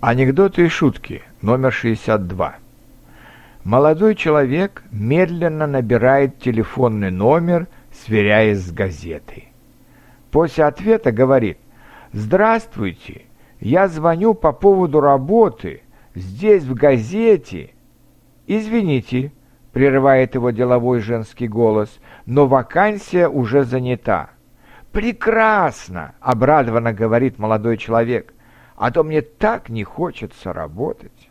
Анекдоты и шутки, номер 62. Молодой человек медленно набирает телефонный номер, сверяясь с газетой. После ответа говорит «Здравствуйте, я звоню по поводу работы, здесь в газете». «Извините», — прерывает его деловой женский голос, «но вакансия уже занята». «Прекрасно!» — обрадованно говорит молодой человек а то мне так не хочется работать.